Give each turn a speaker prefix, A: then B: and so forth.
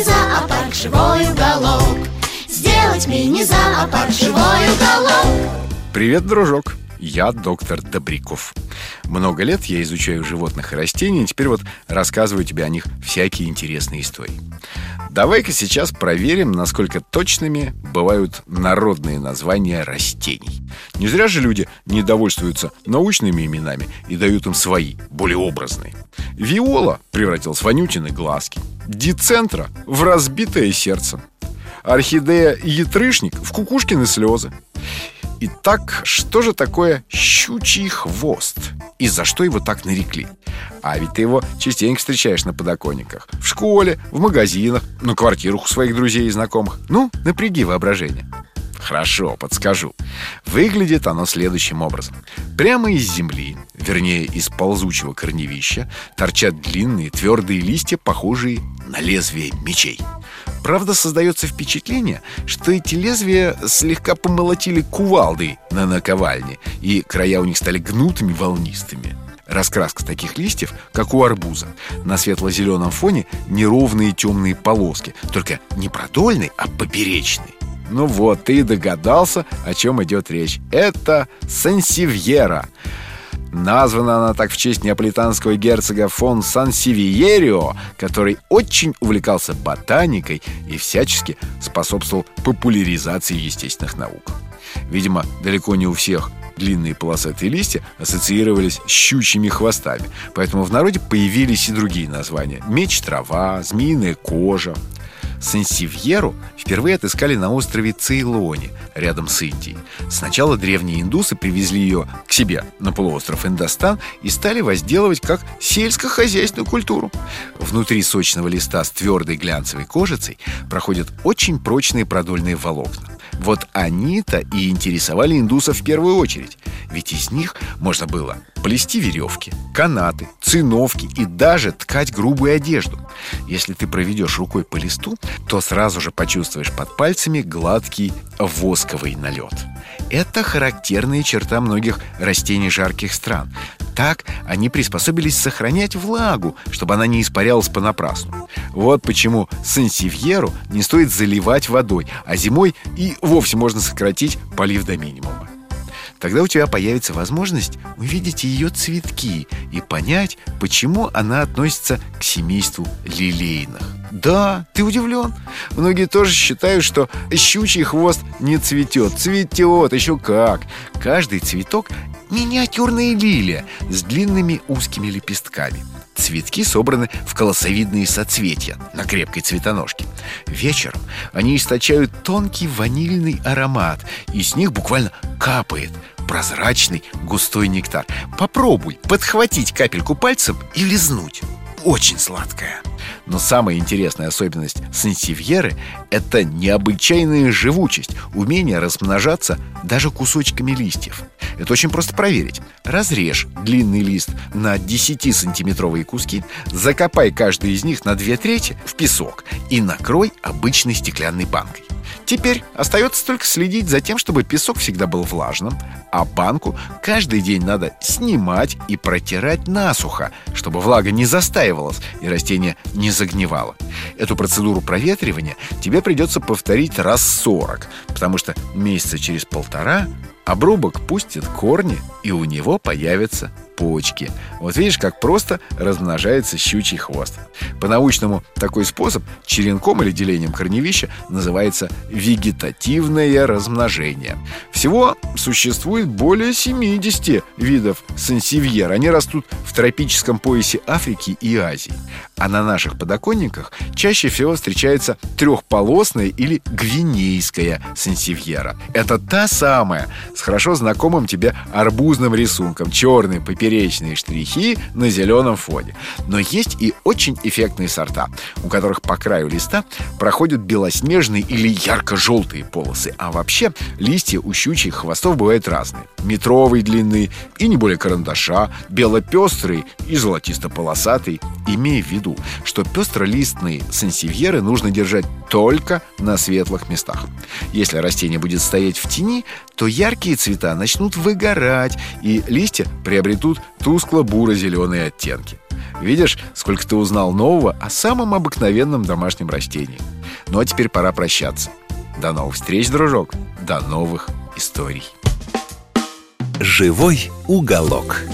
A: мини-зоопарк живой уголок Сделать мини-зоопарк живой уголок
B: Привет, дружок! Я доктор Добряков. Много лет я изучаю животных и растений, и теперь вот рассказываю тебе о них всякие интересные истории. Давай-ка сейчас проверим, насколько точными бывают народные названия растений. Не зря же люди не довольствуются научными именами и дают им свои, более образные. Виола превратилась в вонютины глазки, дицентра в разбитое сердце, орхидея ятрышник в кукушкины слезы. Итак, что же такое щучий хвост? И за что его так нарекли? А ведь ты его частенько встречаешь на подоконниках В школе, в магазинах, на квартирах у своих друзей и знакомых. Ну, напряги воображение. Хорошо, подскажу. Выглядит оно следующим образом. Прямо из земли, вернее из ползучего корневища Торчат длинные твердые листья, похожие на лезвие мечей Правда, создается впечатление, что эти лезвия слегка помолотили кувалдой на наковальне, и края у них стали гнутыми, волнистыми. Раскраска таких листьев, как у арбуза. На светло-зеленом фоне неровные темные полоски, только не продольной, а поперечной. Ну вот, ты и догадался, о чем идет речь. Это сансивьера. Названа она так в честь неаполитанского герцога фон Сан-Сивиерио, который очень увлекался ботаникой и всячески способствовал популяризации естественных наук. Видимо, далеко не у всех длинные полосатые листья ассоциировались с щучьими хвостами, поэтому в народе появились и другие названия. Меч-трава, змеиная кожа – Сансивьеру впервые отыскали на острове Цейлоне, рядом с Индией. Сначала древние индусы привезли ее к себе на полуостров Индостан и стали возделывать как сельскохозяйственную культуру. Внутри сочного листа с твердой глянцевой кожицей проходят очень прочные продольные волокна. Вот они-то и интересовали индусов в первую очередь. Ведь из них можно было плести веревки, канаты, циновки и даже ткать грубую одежду. Если ты проведешь рукой по листу, то сразу же почувствуешь под пальцами гладкий восковый налет. Это характерная черта многих растений жарких стран. Так они приспособились сохранять влагу, чтобы она не испарялась понапрасну. Вот почему сансивьеру не стоит заливать водой, а зимой и вовсе можно сократить полив до минимума. Тогда у тебя появится возможность увидеть ее цветки и понять, почему она относится к семейству лилейных. Да, ты удивлен. Многие тоже считают, что щучий хвост не цветет. Цветет, еще как. Каждый цветок – миниатюрная лилия с длинными узкими лепестками. Цветки собраны в колосовидные соцветия на крепкой цветоножке. Вечером они источают тонкий ванильный аромат, и с них буквально капает прозрачный густой нектар. Попробуй подхватить капельку пальцем и лизнуть. Очень сладкая. Но самая интересная особенность сансивьеры – это необычайная живучесть, умение размножаться даже кусочками листьев. Это очень просто проверить. Разрежь длинный лист на 10-сантиметровые куски, закопай каждый из них на две трети в песок и накрой обычной стеклянной банкой. Теперь остается только следить за тем, чтобы песок всегда был влажным, а банку каждый день надо снимать и протирать насухо, чтобы влага не застаивалась и растение не загнивало. Эту процедуру проветривания тебе придется повторить раз 40, потому что месяца через полтора обрубок пустит корни, и у него появятся почки. Вот видишь, как просто размножается щучий хвост. По-научному такой способ черенком или делением корневища называется вегетативное размножение. Всего существует более 70 видов сансевьер. Они растут в тропическом поясе Африки и Азии. А на наших подоконниках чаще всего встречается трехполосная или гвинейская сансевьера. Это та самая с хорошо знакомым тебе арбузным рисунком, черный поперечный поперечные штрихи на зеленом фоне. Но есть и очень эффектные сорта, у которых по краю листа проходят белоснежные или ярко-желтые полосы. А вообще листья у щучьих хвостов бывают разные. Метровой длины и не более карандаша, белопестрый и золотисто-полосатый. Имея в виду, что пестролистные сансевьеры нужно держать только на светлых местах. Если растение будет стоять в тени, то яркие цвета начнут выгорать, и листья приобретут тускло-буро-зеленые оттенки. Видишь, сколько ты узнал нового о самом обыкновенном домашнем растении. Ну а теперь пора прощаться. До новых встреч, дружок. До новых историй.
C: Живой уголок.